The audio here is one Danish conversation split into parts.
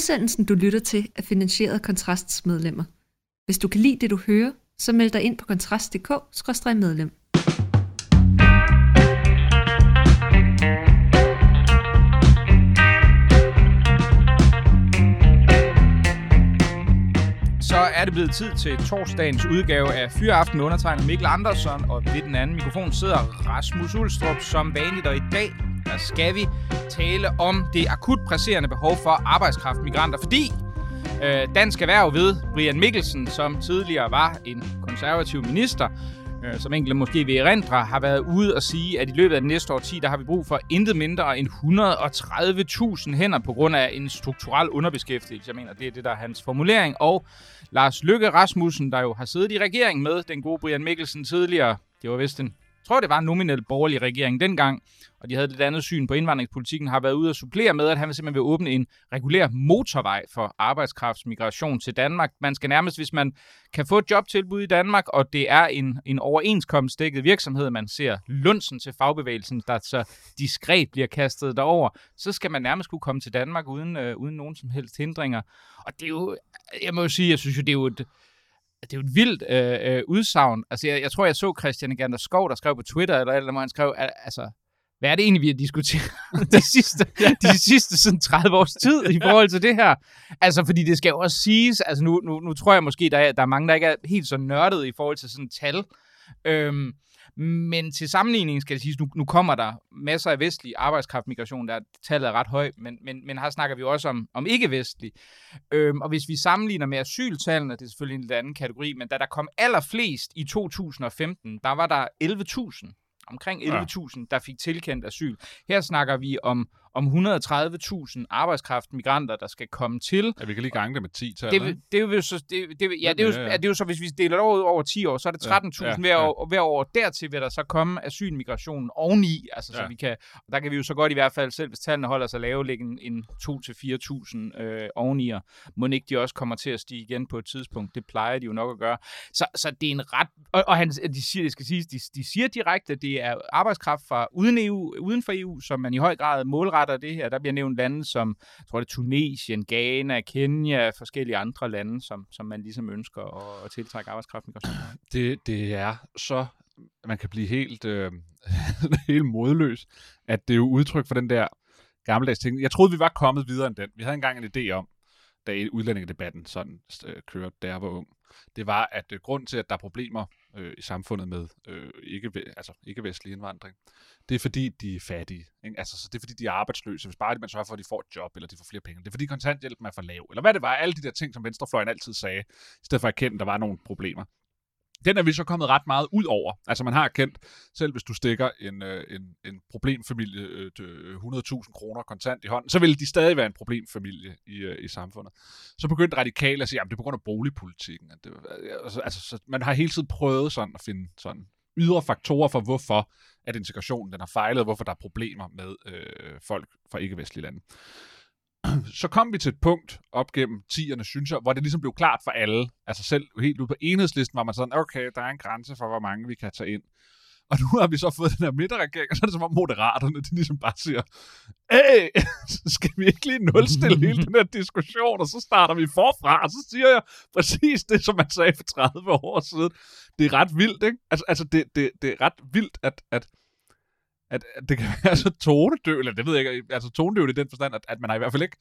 Udsendelsen, du lytter til, er finansieret af Kontrasts medlemmer. Hvis du kan lide det, du hører, så meld dig ind på kontrast.dk-medlem. Så er det blevet tid til torsdagens udgave af Fyraften med undertegnet Mikkel Andersson, og ved den anden mikrofon sidder Rasmus Ulstrup som vanligt, og i dag der skal vi tale om det akut presserende behov for arbejdskraft migranter, fordi øh, Dansk Erhverv ved Brian Mikkelsen, som tidligere var en konservativ minister, øh, som enkelte måske vil erindre, har været ude og sige, at i løbet af den næste årti, der har vi brug for intet mindre end 130.000 hænder på grund af en strukturel underbeskæftigelse. Jeg mener, det er det, der er hans formulering. Og Lars Løkke Rasmussen, der jo har siddet i regering med den gode Brian Mikkelsen tidligere, det var vist en tror, det var en nominel borgerlig regering dengang, og de havde et lidt andet syn på indvandringspolitikken, har været ude og supplere med, at han simpelthen vil åbne en regulær motorvej for arbejdskraftsmigration til Danmark. Man skal nærmest, hvis man kan få et jobtilbud i Danmark, og det er en, en overenskomstdækket virksomhed, man ser lunsen til fagbevægelsen, der så diskret bliver kastet derover, så skal man nærmest kunne komme til Danmark uden, øh, uden nogen som helst hindringer. Og det er jo, jeg må jo sige, jeg synes jo, det er jo et, det er jo et vildt øh, øh, udsagn. Altså, jeg, jeg tror, jeg så Christian Gander Skov, der skrev på Twitter, eller eller hvor han skrev, altså, hvad er det egentlig, vi har diskuteret de sidste, de sidste sådan 30 års tid i forhold til det her? Altså, fordi det skal jo også siges, altså nu, nu, nu tror jeg måske, der er, der er mange, der ikke er helt så nørdet i forhold til sådan tal. Øhm, men til sammenligning skal det siges, nu, nu kommer der masser af vestlig arbejdskraftmigration, der tallet er ret højt, men, men, men her snakker vi også om, om ikke-vestlig. Øhm, og hvis vi sammenligner med asyltallene, det er selvfølgelig en lidt anden kategori, men da der kom allerflest i 2015, der var der 11.000 omkring 11.000, ja. der fik tilkendt asyl. Her snakker vi om, om 130.000 arbejdskraftmigranter, der skal komme til. Ja, vi kan lige gange det med 10 tal. Det, det, er jo så, det, det, ja, det, er jo, ja, ja. det er jo så, hvis vi deler det over, over 10 år, så er det 13.000 ja, ja, hver, år, hver år. Dertil vil der så komme asylmigrationen oveni, altså, ja. så vi kan, der kan vi jo så godt i hvert fald, selv hvis tallene holder sig lave, lægge en, en 2-4.000 øh, ovenier. Må ikke de også kommer til at stige igen på et tidspunkt. Det plejer de jo nok at gøre. Så, så det er en ret... Og, og han, de siger, det skal siges, de, de siger direkte, at det er arbejdskraft fra uden, EU, uden for EU, som man i høj grad målretter det her. Der bliver nævnt lande som, jeg tror det er Tunesien, Ghana, Kenya, forskellige andre lande, som, som man ligesom ønsker at, at tiltrække arbejdskraft. Det, det er så man kan blive helt, øh, helt modløs, at det er jo udtryk for den der gammeldags ting. Jeg troede, vi var kommet videre end den. Vi havde engang en idé om, da udlændingedebatten sådan øh, kørte, da jeg var ung. Det var, at øh, grund til, at der er problemer øh, i samfundet med øh, ikke, altså, ikke-vestlig indvandring, det er fordi, de er fattige. Ikke? Altså, så det er fordi, de er arbejdsløse. Hvis bare man sørger for, at de får et job, eller de får flere penge. Det er fordi, kontanthjælpen er for lav. Eller hvad det var, alle de der ting, som venstrefløjen altid sagde, i stedet for at erkende, at der var nogle problemer. Den er vi så kommet ret meget ud over. Altså man har kendt, selv hvis du stikker en, øh, en, en problemfamilie øh, 100.000 øh, kroner kontant i hånden, så vil de stadig være en problemfamilie i, øh, i samfundet. Så begyndte radikale at sige, at det er på grund af boligpolitikken. At det, altså, altså, så man har hele tiden prøvet sådan at finde sådan ydre faktorer for, hvorfor at integrationen den har fejlet, og hvorfor der er problemer med øh, folk fra ikke-vestlige lande. Så kom vi til et punkt op gennem 10'erne, synes jeg, hvor det ligesom blev klart for alle. Altså selv helt ude på enhedslisten var man sådan, okay, der er en grænse for, hvor mange vi kan tage ind. Og nu har vi så fået den her midterregering, og så er det som om moderaterne, de ligesom bare siger, Æh, skal vi ikke lige nulstille hele den her diskussion, og så starter vi forfra, og så siger jeg præcis det, som man sagde for 30 år siden. Det er ret vildt, ikke? Altså, altså det, det, det er ret vildt, at, at, at, at det kan være så tonedøv, eller det ved jeg ikke, altså tonedøv i den forstand, at, at man har i hvert fald ikke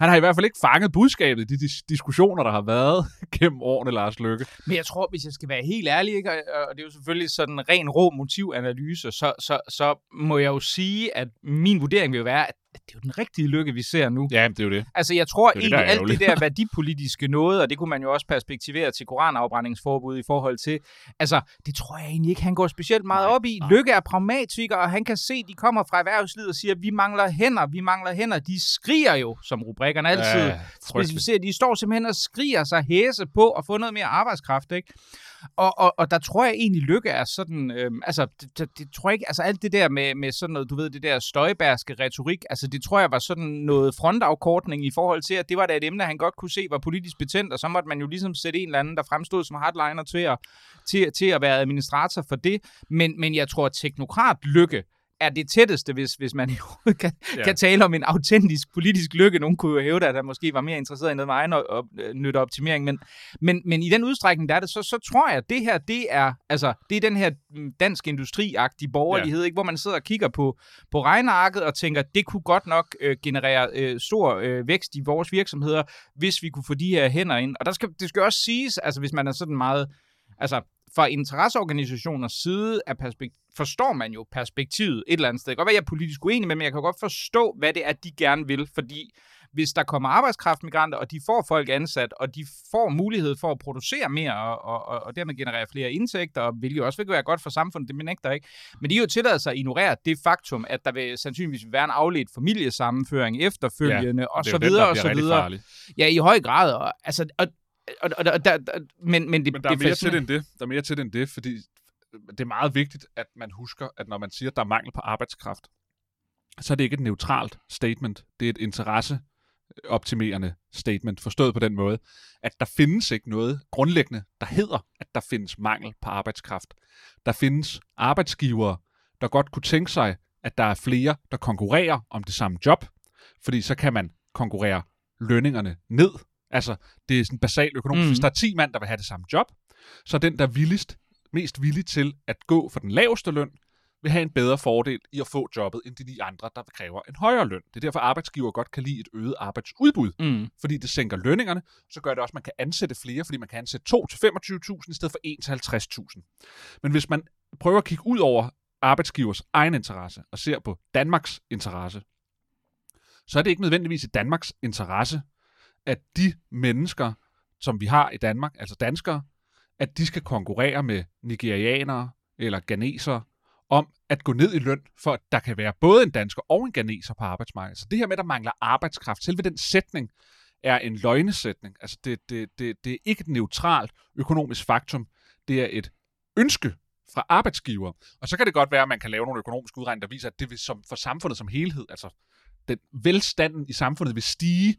han har i hvert fald ikke fanget budskabet i de dis- diskussioner, der har været gennem årene, Lars Lykke. Men jeg tror, hvis jeg skal være helt ærlig, ikke, og det er jo selvfølgelig sådan en ren rå motivanalyse, så, så, så må jeg jo sige, at min vurdering vil jo være, at det er jo den rigtige lykke, vi ser nu. Ja, det er jo det. Altså, jeg tror det egentlig, det, alt det der værdipolitiske noget, og det kunne man jo også perspektivere til koranafbrændingsforbud i forhold til, altså, det tror jeg egentlig ikke, han går specielt meget nej, op i. Nej. Lykke er pragmatiker, og han kan se, de kommer fra erhvervslivet og siger, vi mangler hænder, vi mangler hænder. De skriger jo, som rubrikkerne altid ja, specificerer. De står simpelthen og skriger sig hæse på at få noget mere arbejdskraft, ikke? Og, og, og der tror jeg egentlig, Lykke er sådan, øh, altså, det, det, det, tror jeg ikke, altså alt det der med, med sådan noget, du ved, det der støjbærske retorik, altså det tror jeg var sådan noget frontafkortning i forhold til, at det var da et emne, han godt kunne se var politisk betændt, og så måtte man jo ligesom sætte en eller anden, der fremstod som hardliner til at, til, til at være administrator for det. Men, men jeg tror, at teknokrat Lykke, er det tætteste, hvis, hvis man kan, Ja. kan tale om en autentisk politisk lykke. Nogen kunne jo hæve at der måske var mere interesseret i noget med egen op, op, nytteoptimering, men, men, men i den udstrækning, der er det, så, så tror jeg, at det her, det er, altså, det er den her mm, dansk industriagtige borgerlighed, ja. ikke? hvor man sidder og kigger på, på regnearket og tænker, det kunne godt nok øh, generere øh, stor øh, vækst i vores virksomheder, hvis vi kunne få de her hænder ind. Og der skal, det skal også siges, altså hvis man er sådan meget, altså fra interesseorganisationers side af perspekt- forstår man jo perspektivet et eller andet sted. Det kan godt være, jeg er politisk uenig med, men jeg kan godt forstå, hvad det er, de gerne vil, fordi hvis der kommer arbejdskraftmigranter, og de får folk ansat, og de får mulighed for at producere mere, og, og, og, dermed generere flere indtægter, og hvilket også vil være godt for samfundet, det benægter jeg ikke. Men de har jo tilladet sig at ignorere det faktum, at der vil sandsynligvis være en afledt familiesammenføring efterfølgende, ja, og er så den, videre, der og så videre. Ja, i høj grad. Og, altså, og, og, og, og der, der, men, men det, Men der det er mere til det end det. Der er mere til det end det, fordi det er meget vigtigt, at man husker, at når man siger, at der er mangel på arbejdskraft, så er det ikke et neutralt statement. Det er et interesseoptimerende statement, forstået på den måde, at der findes ikke noget grundlæggende, der hedder, at der findes mangel på arbejdskraft. Der findes arbejdsgivere, der godt kunne tænke sig, at der er flere, der konkurrerer om det samme job, fordi så kan man konkurrere lønningerne ned. Altså, det er sådan basalt økonomisk. Mm. Hvis der er 10 mand, der vil have det samme job, så er den, der er villigst, mest villig til at gå for den laveste løn, vil have en bedre fordel i at få jobbet, end de ni andre, der kræver en højere løn. Det er derfor, arbejdsgiver godt kan lide et øget arbejdsudbud, Mm. fordi det sænker lønningerne, så gør det også, at man kan ansætte flere, fordi man kan ansætte 2 til 25.000 i stedet for 1 til 50.000. Men hvis man prøver at kigge ud over arbejdsgivers egen interesse og ser på Danmarks interesse, så er det ikke nødvendigvis i Danmarks interesse, at de mennesker, som vi har i Danmark, altså danskere, at de skal konkurrere med nigerianere eller ganesere om at gå ned i løn, for at der kan være både en dansker og en ganeser på arbejdsmarkedet. Så det her med, at der mangler arbejdskraft, selve den sætning er en løgnesætning. Altså det, det, det, det er ikke et neutralt økonomisk faktum. Det er et ønske fra arbejdsgiver. Og så kan det godt være, at man kan lave nogle økonomiske udregninger, der viser, at det vil som, for samfundet som helhed, altså den velstanden i samfundet vil stige.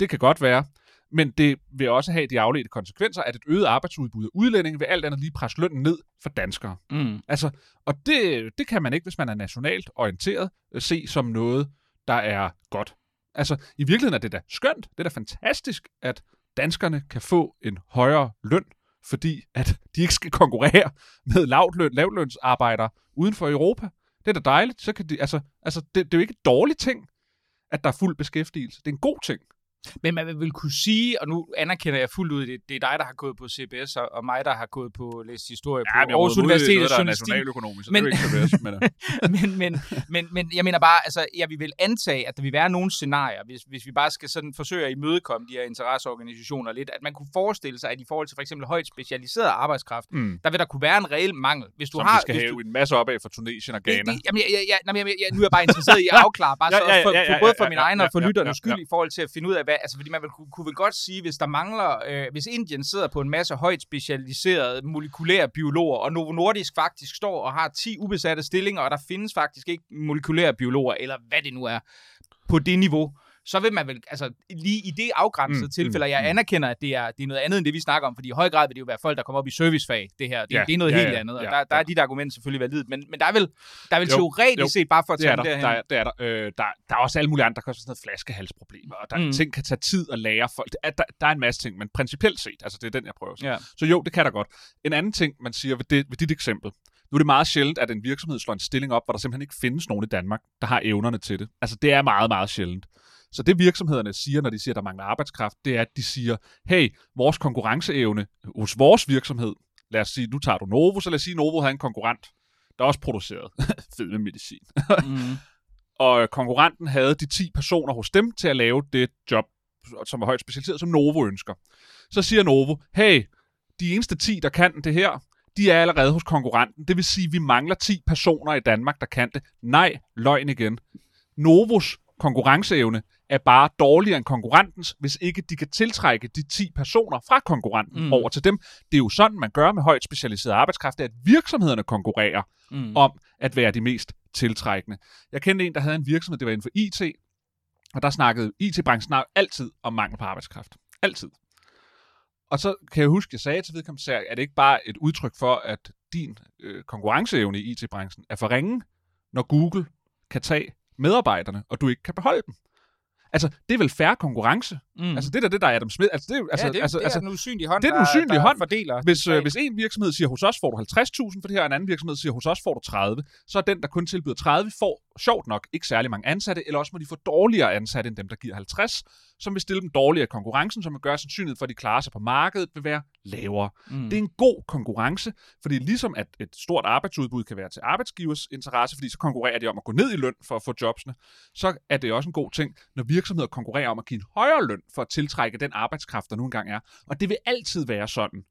Det kan godt være. Men det vil også have de afledte konsekvenser, at et øget arbejdsudbud af udlændinge vil alt andet lige presse lønnen ned for danskere. Mm. Altså, og det, det kan man ikke, hvis man er nationalt orienteret, øh, se som noget, der er godt. Altså, i virkeligheden er det da skønt, det er da fantastisk, at danskerne kan få en højere løn, fordi at de ikke skal konkurrere med lavtløn, lavlønsarbejdere uden for Europa. Det er da dejligt. Så kan de, altså, altså det, det er jo ikke en dårlig ting, at der er fuld beskæftigelse. Det er en god ting. Men man vil kunne sige, og nu anerkender jeg fuldt ud, det, det er dig, der har gået på CBS, og, og mig, der har gået på læst historie på Aarhus Universitet Journalistik. nationaløkonomisk, så Men- det er ikke så men, men, men, men, men jeg mener bare, altså, jeg vil antage, at der vil være nogle scenarier, hvis, hvis vi bare skal sådan forsøge at imødekomme de her interesseorganisationer lidt, at man kunne forestille sig, at i forhold til for eksempel højt specialiseret arbejdskraft, mm, der vil der kunne være en reel mangel. Hvis du som har, vi skal hvis have du, en masse op af for Tunesien og Ghana. Det, det, jamen, jeg, jeg, jeg, jamen, jeg, jeg, nu er jeg bare interesseret i at afklare, bare Ja, så ja, ja, ja, for, både for ja, min ja, egen og for ja, lytternes ja, skyld ja. i forhold til at finde ud af, hvad, altså fordi man vil, kunne, kunne vel godt sige, hvis der mangler, øh, hvis Indien sidder på en masse højt specialiserede molekylære biologer, og Novo Nordisk faktisk står og har 10 ubesatte stillinger, og der findes faktisk ikke molekylære biologer, eller hvad det nu er, på det niveau, så vil man vel, altså lige i det afgrænsede Mm, mm, tilfælde, og jeg mm. anerkender, at det er, det er noget andet end det, vi snakker om, fordi i høj grad vil det jo være folk, der kommer op i servicefag, det her. Det, Ja, det er noget ja, helt ja, andet, og ja, der, der ja. er dit argument selvfølgelig validt, men, men der er vel, der er vel Jo, teoretisk jo. set, bare for at Det tage der. den Der, er, det er der. Øh, der. Der er også alle mulige andre, der kan sådan noget flaskehalsproblemer, og der Mm. mm. ting kan tage tid at lære folk. Der, der, der er en masse ting, men principielt set, altså det er den, jeg prøver sige. Ja. Så jo, det kan der godt. En anden ting, man siger ved, det, ved dit eksempel, nu er det meget sjældent, at en virksomhed slår en stilling op, hvor der simpelthen ikke findes nogen i Danmark, der har evnerne til det. Altså det er meget, meget sjældent. Så det virksomhederne siger, når de siger, at der mangler arbejdskraft, det er, at de siger, hey, vores konkurrenceevne hos vores virksomhed, lad os sige, nu tager du Novo, så lad os sige, at Novo har en konkurrent, der også produceret fedme medicin. Mm. og konkurrenten havde de 10 personer hos dem til at lave det job, som er højt specialiseret, som Novo ønsker. Så siger Novo, hey, de eneste 10, der kan det her, de er allerede hos konkurrenten. Det vil sige, at vi mangler 10 personer i Danmark, der kan det. Nej, løgn igen. Novos konkurrenceevne er bare dårligere end konkurrentens, hvis ikke de kan tiltrække de 10 personer fra konkurrenten Mm. over til dem. Det er jo sådan, man gør med højt specialiseret arbejdskraft, at virksomhederne konkurrerer Mm. om at være de mest tiltrækkende. Jeg kendte en, der havde en virksomhed, det var inden for IT, og der snakkede IT-branchen altid om mangel på arbejdskraft. Altid. Og så kan jeg huske, jeg sagde til vedkommende, er det ikke bare et udtryk for, at din øh, konkurrenceevne i IT-branchen er for ringe? når Google kan tage medarbejderne, og du ikke kan beholde dem. Altså, det er vel færre konkurrence. Mm. Altså, det er det, der er Adam Smith. Altså, det er, altså, ja, det, altså, det altså, er den usynlige hånd, det er den usynlige der hånd. fordeler. hvis, øh, hvis en virksomhed siger, hos os får du 50.000 for det her, og en anden virksomhed siger, hos os får du 30, så er den, der kun tilbyder 30, får sjovt nok ikke særlig mange ansatte, eller også må de få dårligere ansatte end dem, der giver 50, som vil stille dem dårligere i konkurrencen, som vil gøre sandsynlighed for, at de klarer sig på markedet, vil være lavere. Mm. Det er en god konkurrence, fordi ligesom at et stort arbejdsudbud kan være til arbejdsgivers interesse, fordi så konkurrerer de om at gå ned i løn for at få jobsene, så er det også en god ting, når virksomheder konkurrerer om at give en højere løn for at tiltrække den arbejdskraft, der nu engang er. Og det vil altid være sådan,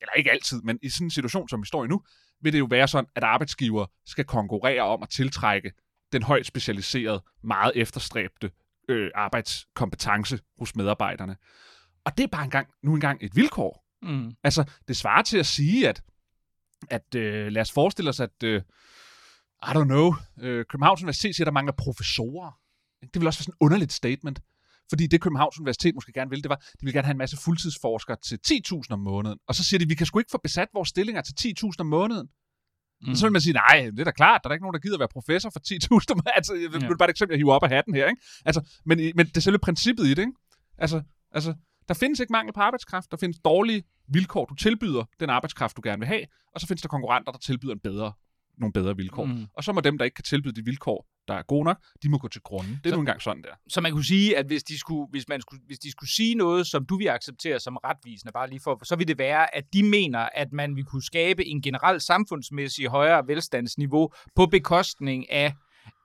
eller ikke altid, men i sådan en situation, som vi står i nu, vil det jo være sådan, at arbejdsgiver skal konkurrere om at tiltrække den højt specialiserede, meget efterstræbte øh, arbejdskompetence hos medarbejderne. Og det er bare engang, nu engang et vilkår. Mm. Altså, det svarer til at sige, at, at øh, lad os forestille os, at, øh, I don't know, øh, Københavns Universitet siger, at der mangler professorer. Det vil også være sådan et underligt statement. Fordi det Københavns Universitet måske gerne ville, det var, de ville gerne have en masse fuldtidsforskere til 10.000 om måneden. Og så siger de, vi kan sgu ikke få besat vores stillinger til 10.000 om måneden. Mm. Så vil man sige, nej, det er da klart, der er ikke nogen, der gider være professor for 10.000. om- Altså, det Ja. er bare et eksempel, jeg hiver op af hatten her. Ikke? Altså, men, men det er selve princippet i det. Ikke? Altså, altså, der findes ikke mangel på arbejdskraft. Der findes dårlige vilkår. Du tilbyder den arbejdskraft, du gerne vil have. Og så findes der konkurrenter, der tilbyder en bedre, nogle bedre vilkår. Mm. Og så må dem, der ikke kan tilbyde de vilkår, der er gode nok, de må gå til grunden. Det er Så- nu engang sådan der. Så man kunne sige, at hvis de skulle, hvis man skulle, hvis de skulle sige noget, som du vil acceptere som retvisende, bare lige for, så vil det være, at de mener, at man vil kunne skabe en generelt samfundsmæssig højere velstandsniveau på bekostning af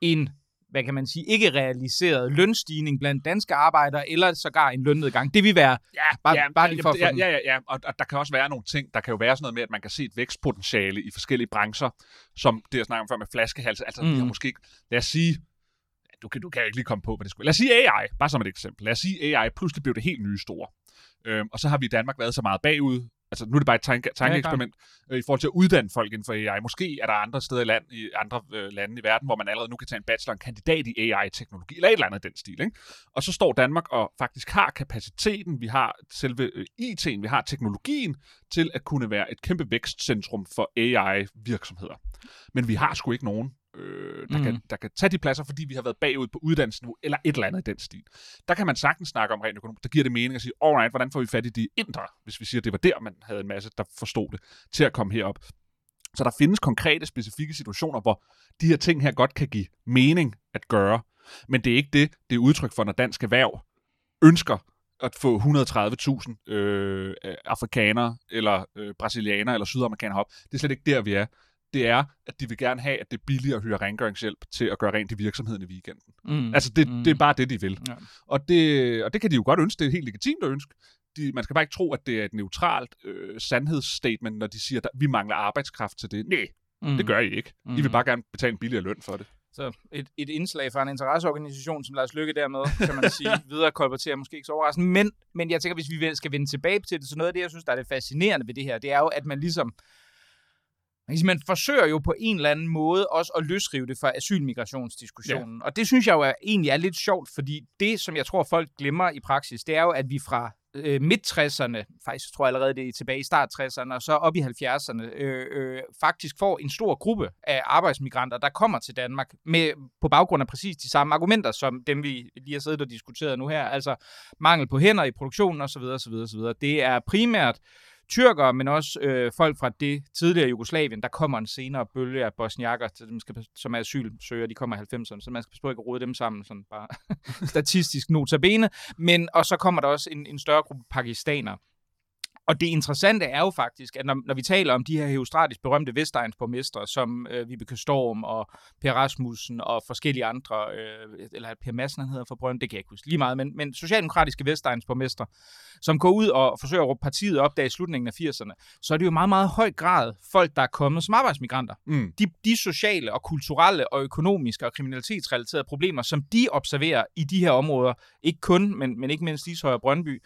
en hvad kan man sige, ikke realiseret lønstigning blandt danske arbejdere, eller sågar en lønnedgang. Det vil være Ja, Bare- ja, bare lige for ja, ja, ja, ja. Og, og der kan også være nogle ting, der kan jo være sådan noget med, at man kan se et vækstpotentiale i forskellige brancher, som det jeg snakker om før med flaskehalse. Altså, mm. vi har Mm. måske, lad os sige, du kan, du kan jo ikke lige komme på, hvad det skulle Lad os sige AI, bare som et eksempel. Lad os sige AI, pludselig blev det helt nye store. Øhm, og så har vi i Danmark været så meget bagud, altså nu er det bare et tanke, tankeeksperiment, øh, i forhold til at uddanne folk inden for AI. Måske er der andre steder i, land, i andre øh, lande i verden, hvor man allerede nu kan tage en bachelor en kandidat i AI-teknologi, eller et eller andet den stil. Ikke? Og så står Danmark og faktisk har kapaciteten, vi har selve øh, IT'en, vi har teknologien til at kunne være et kæmpe vækstcentrum for AI-virksomheder. Men vi har sgu ikke nogen, øh, der, mm. kan, der kan tage de pladser, fordi vi har været bagud på uddannelsesniveau, eller et eller andet i den stil. Der kan man sagtens snakke om rent økonomisk. Der giver det mening at sige, alright, hvordan får vi fat i de indre, hvis vi siger, at det var der, man havde en masse, der forstod det, til at komme herop. Så der findes konkrete, specifikke situationer, hvor de her ting her godt kan give mening at gøre. Men det er ikke det, det er udtryk for, når dansk erhverv ønsker at få 130.000 øh, afrikanere, eller øh, brasilianere, eller sydamerikanere op. Det er slet ikke der, vi er. Det er, at de vil gerne have, at det er billigere at hyre rengøringshjælp til at gøre rent i virksomheden i weekenden. Mm. Altså, det, Mm. det er bare det, de vil. Ja. Og, det, og det kan de jo godt ønske. Det er helt legitimt at ønske. De, man skal bare ikke tro, at det er et neutralt øh, sandhedsstatement, når de siger, at vi mangler arbejdskraft til det. Nej, mm. det gør I ikke. I vil Mm. bare gerne betale en billigere løn for det. Så et, et indslag fra en interesseorganisation, som Lars Lykke dermed, kan man sige, videre kolporterer måske ikke så overraskende. Men, men jeg tænker, hvis vi skal vende tilbage til det, så noget af det, jeg synes, der er det fascinerende ved det her, det er jo, at man ligesom, man, forsøger jo på en eller anden måde også at løsrive det fra asylmigrationsdiskussionen. Ja. Og det synes jeg jo er, egentlig er lidt sjovt, fordi det, som jeg tror, folk glemmer i praksis, det er jo, at vi fra øh, midt-60'erne, faktisk tror jeg allerede det er tilbage i start-60'erne, og så op i 70'erne, øh, øh, faktisk får en stor gruppe af arbejdsmigranter, der kommer til Danmark med, på baggrund af præcis de samme argumenter, som dem vi lige har siddet og diskuteret nu her, altså mangel på hænder i produktionen osv. osv., osv. Det er primært tyrkere, men også øh, folk fra det tidligere Jugoslavien. Der kommer en senere bølge af bosniakker, til skal, som er asylsøgere, de kommer i 90'erne, så man skal passe ikke at rode dem sammen, sådan bare statistisk notabene. Men, og så kommer der også en, en større gruppe pakistanere. Og det interessante er jo faktisk, at når, når vi taler om de her heostratisk berømte Vestegnsborgmestre, som øh, Vibeke Storm og Per Rasmussen og forskellige andre, øh, eller Per Madsen han hedder for Brønd, det kan jeg ikke huske lige meget, men, men socialdemokratiske Vestegnsborgmestre, som går ud og forsøger at råbe partiet op der i slutningen af 80'erne, så er det jo meget, meget høj grad folk, der er kommet som arbejdsmigranter. Mm. De, de sociale og kulturelle og økonomiske og kriminalitetsrelaterede problemer, som de observerer i de her områder, ikke kun, men, men ikke mindst Ishøj og Brøndby,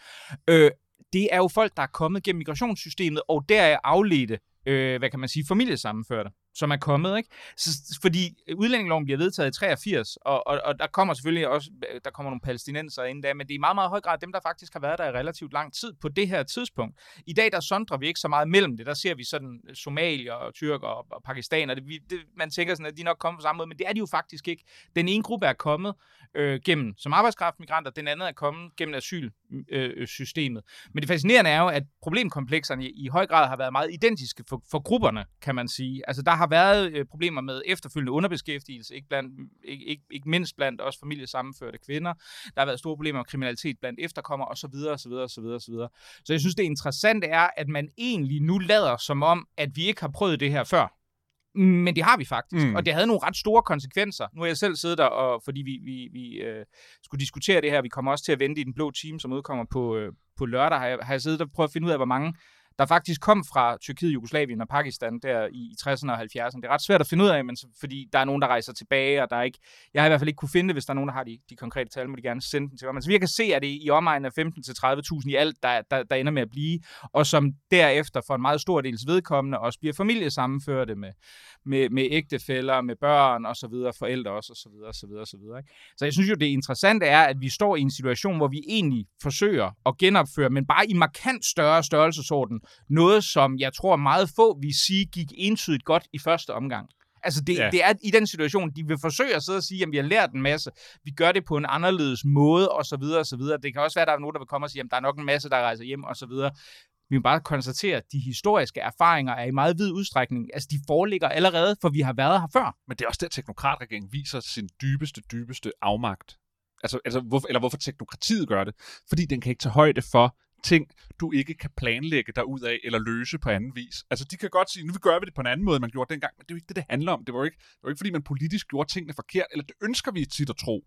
øh, det er jo folk, der er kommet gennem migrationssystemet, og der er afledte, øh, hvad kan man sige, familiesammenførte som er kommet, ikke? Så, fordi øh, udlændingeloven bliver vedtaget i 83, og, og, og der kommer selvfølgelig også øh, der kommer nogle palæstinenser ind der, men det er i meget, meget høj grad dem, der faktisk har været der i relativt lang tid på det her tidspunkt. I dag, der sondrer vi ikke så meget mellem det. Der ser vi sådan øh, somalier og tyrker og, og pakistaner. Det, vi, det, man tænker sådan, at de nok kommer på samme måde, men det er de jo faktisk ikke. Den ene gruppe er kommet øh, gennem som arbejdskraftmigranter, den anden er kommet gennem asylsystemet. Øh, men det fascinerende er jo, at problemkomplekserne i, i høj grad har været meget identiske for, for grupperne, kan man sige. Altså, der har været øh, problemer med efterfølgende underbeskæftigelse, ikke, blandt, ikke, ikke, ikke mindst blandt også familiesammenførte kvinder. Der har været store problemer med kriminalitet blandt efterkommere osv. osv. osv. osv. Så jeg synes, det interessante er, at man egentlig nu lader som om, at vi ikke har prøvet det her før. Men det har vi faktisk, mm. og det havde nogle ret store konsekvenser. Nu har jeg selv siddet der, og, fordi vi, vi, vi øh, skulle diskutere det her, vi kommer også til at vente i den blå team, som udkommer på, øh, på lørdag, har jeg, har jeg siddet og prøvet at finde ud af, hvor mange der faktisk kom fra Tyrkiet, Jugoslavien og Pakistan der i 60'erne og 70'erne. Det er ret svært at finde ud af, men så, fordi der er nogen, der rejser tilbage, og der er ikke... Jeg har i hvert fald ikke kunne finde det, hvis der er nogen, der har de, de konkrete tal, må de gerne sende dem til mig. Men så vi kan se, at det er i omegnen af 15-30.000 i alt, der, der, der ender med at blive, og som derefter for en meget stor dels vedkommende også bliver familiesammenførte med, med, med ægtefæller, med børn og så videre, forældre også, og så videre, og så videre, og så videre. Ikke? Så jeg synes jo, det interessante er, at vi står i en situation, hvor vi egentlig forsøger at genopføre, men bare i markant større størrelsesorden, noget, som jeg tror meget få vi sige gik entydigt godt i første omgang. Altså det, ja. det er i den situation, de vil forsøge at sidde og sige, at vi har lært en masse, vi gør det på en anderledes måde, og så videre, og så videre. Det kan også være, at der er nogen, der vil komme og sige, at der er nok en masse, der rejser hjem, og så videre. Vi må bare konstatere, at de historiske erfaringer er i meget vid udstrækning, altså de foreligger allerede, for vi har været her før. Men det er også der, teknokratregeringen viser sin dybeste, dybeste afmagt. Altså, altså hvorfor, eller hvorfor teknokratiet gør det. Fordi den kan ikke tage højde for, ting, du ikke kan planlægge dig ud af eller løse på anden vis. Altså, de kan godt sige, nu gør vi det på en anden måde, man gjorde dengang, men det er jo ikke det, det handler om. Det var jo ikke, det var ikke fordi man politisk gjorde tingene forkert, eller det ønsker vi tit at tro.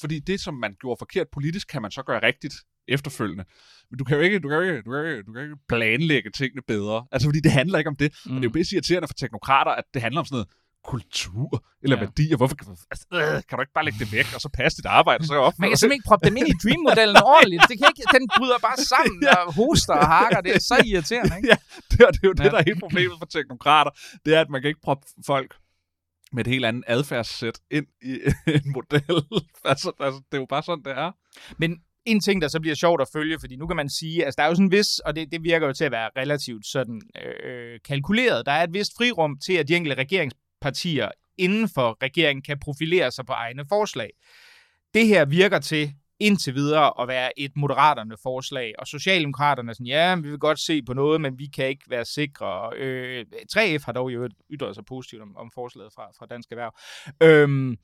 Fordi det, som man gjorde forkert politisk, kan man så gøre rigtigt efterfølgende. Men du kan jo ikke, du kan jo ikke, du kan jo ikke, du kan ikke planlægge tingene bedre. Altså, fordi det handler ikke om det. Mm. Og det er jo bedst irriterende for teknokrater, at det handler om sådan noget kultur eller ja. værdier. Hvorfor altså, øh, kan du ikke bare lægge det væk, og så passe dit arbejde, så op? Man kan simpelthen ikke proppe dem ind i Dream-modellen ordentligt. Det kan ikke, den bryder bare sammen ja. og hoster og hakker. Det er så irriterende, ikke? Ja, det er, det er jo ja. det, der er hele problemet for teknokrater. Det er, at man kan ikke proppe folk med et helt andet adfærdssæt ind i en model. altså, altså, det er jo bare sådan, det er. Men en ting, der så bliver sjovt at følge, fordi nu kan man sige, altså der er jo sådan en vis, og det, det virker jo til at være relativt sådan øh, kalkuleret, der er et vist frirum til, at de enkelte regerings partier inden for regeringen kan profilere sig på egne forslag. Det her virker til indtil videre at være et moderaterne forslag, og Socialdemokraterne er sådan, ja, vi vil godt se på noget, men vi kan ikke være sikre. Øh, 3F har dog jo ytret sig positivt om, om forslaget fra, fra Dansk Erhverv. Øh,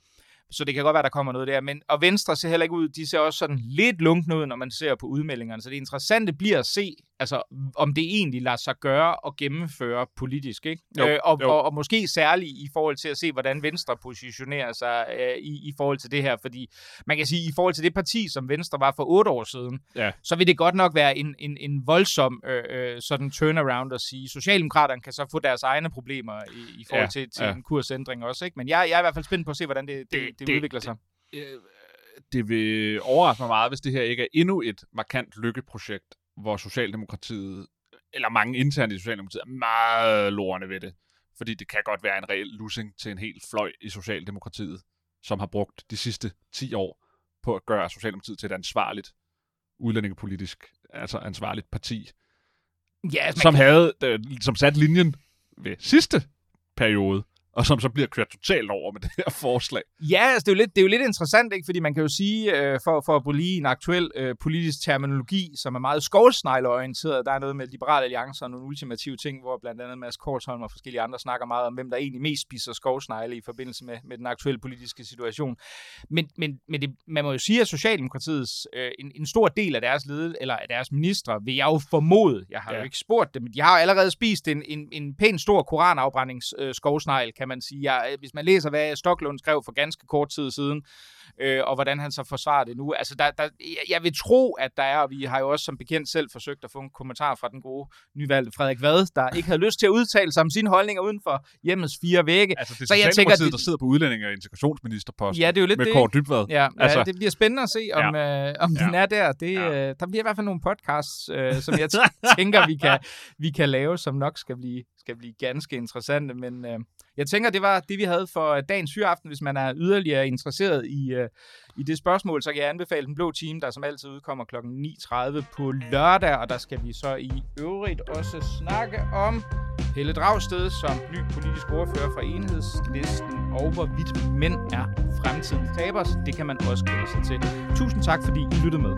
så det kan godt være, der kommer noget der. Men, og Venstre ser heller ikke ud, de ser også sådan lidt lunkne ud, når man ser på udmeldingerne. Så det interessante bliver at se, altså, om det egentlig lader sig gøre og gennemføre politisk. Ikke? Jo, øh, og, jo. Og, og måske særligt i forhold til at se, hvordan Venstre positionerer sig øh, i, i forhold til det her. Fordi man kan sige, i forhold til det parti, som Venstre var for otte år siden, ja. så vil det godt nok være en, en, en voldsom øh, øh, sådan turnaround at sige, Socialdemokraterne kan så få deres egne problemer i, i forhold ja, til, til ja. en kursændring også. Ikke? Men jeg, jeg er i hvert fald spændt på at se, hvordan det, det, det, det udvikler sig. Det, det vil overraske mig meget, hvis det her ikke er endnu et markant lykkeprojekt hvor Socialdemokratiet, eller mange internt i Socialdemokratiet, er meget lorne ved det. Fordi det kan godt være en reel losing til en helt fløj i Socialdemokratiet, som har brugt de sidste 10 år på at gøre Socialdemokratiet til et ansvarligt udlændingepolitisk, altså ansvarligt parti. Ja, altså, som kan... havde, øh, som sat linjen ved sidste periode, og som så bliver kørt totalt over med det her forslag. Ja, altså det, er jo lidt, det er jo lidt interessant, ikke? fordi man kan jo sige, øh, for, for at bruge lige en aktuel øh, politisk terminologi, som er meget skovsnegleorienteret, der er noget med liberale alliancer og nogle ultimative ting, hvor blandt andet Mads Korsholm og forskellige andre snakker meget om, hvem der egentlig mest spiser skovsnegle i forbindelse med, med den aktuelle politiske situation. Men, men, men det, man må jo sige, at Socialdemokratiets, øh, en, en stor del af deres led, eller af deres ministre, vil jeg jo formode, jeg har ja. jo ikke spurgt dem, men de har jo allerede spist en, en, en pæn stor koranafbrændings øh, skovsnegl, kan man sige. Jeg, hvis man læser, hvad Stoklund skrev for ganske kort tid siden, øh, og hvordan han så forsvarer det nu. Altså, der, der, jeg vil tro, at der er, og vi har jo også som bekendt selv forsøgt at få en kommentar fra den gode nyvalgte Frederik Vad, der ikke havde lyst til at udtale sig om sine holdninger uden for hjemmets fire vægge. Altså, det er så jeg tænker, det, der sidder på udlændinge- og integrationsministerposten ja, det er jo lidt med det. Kåre Dybvad. Ja, altså, ja, det bliver spændende at se, om, ja. øh, om ja. den er der. Det, ja. øh, der bliver i hvert fald nogle podcasts, øh, som jeg tænker, vi kan, vi kan lave, som nok skal blive, skal blive ganske interessante, men... Øh, jeg tænker, det var det, vi havde for øh, dagens fyraften. Hvis man er yderligere interesseret i, øh, i det spørgsmål, så kan jeg anbefale Den Blå Time, der som altid udkommer kl. 9.30 på lørdag. Og der skal vi så i øvrigt også snakke om Pelle Dragsted som ny politisk ordfører fra Enhedslisten, og hvorvidt mænd er fremtidens tabers. Det kan man også glæde sig til. Tusind tak, fordi I lyttede med.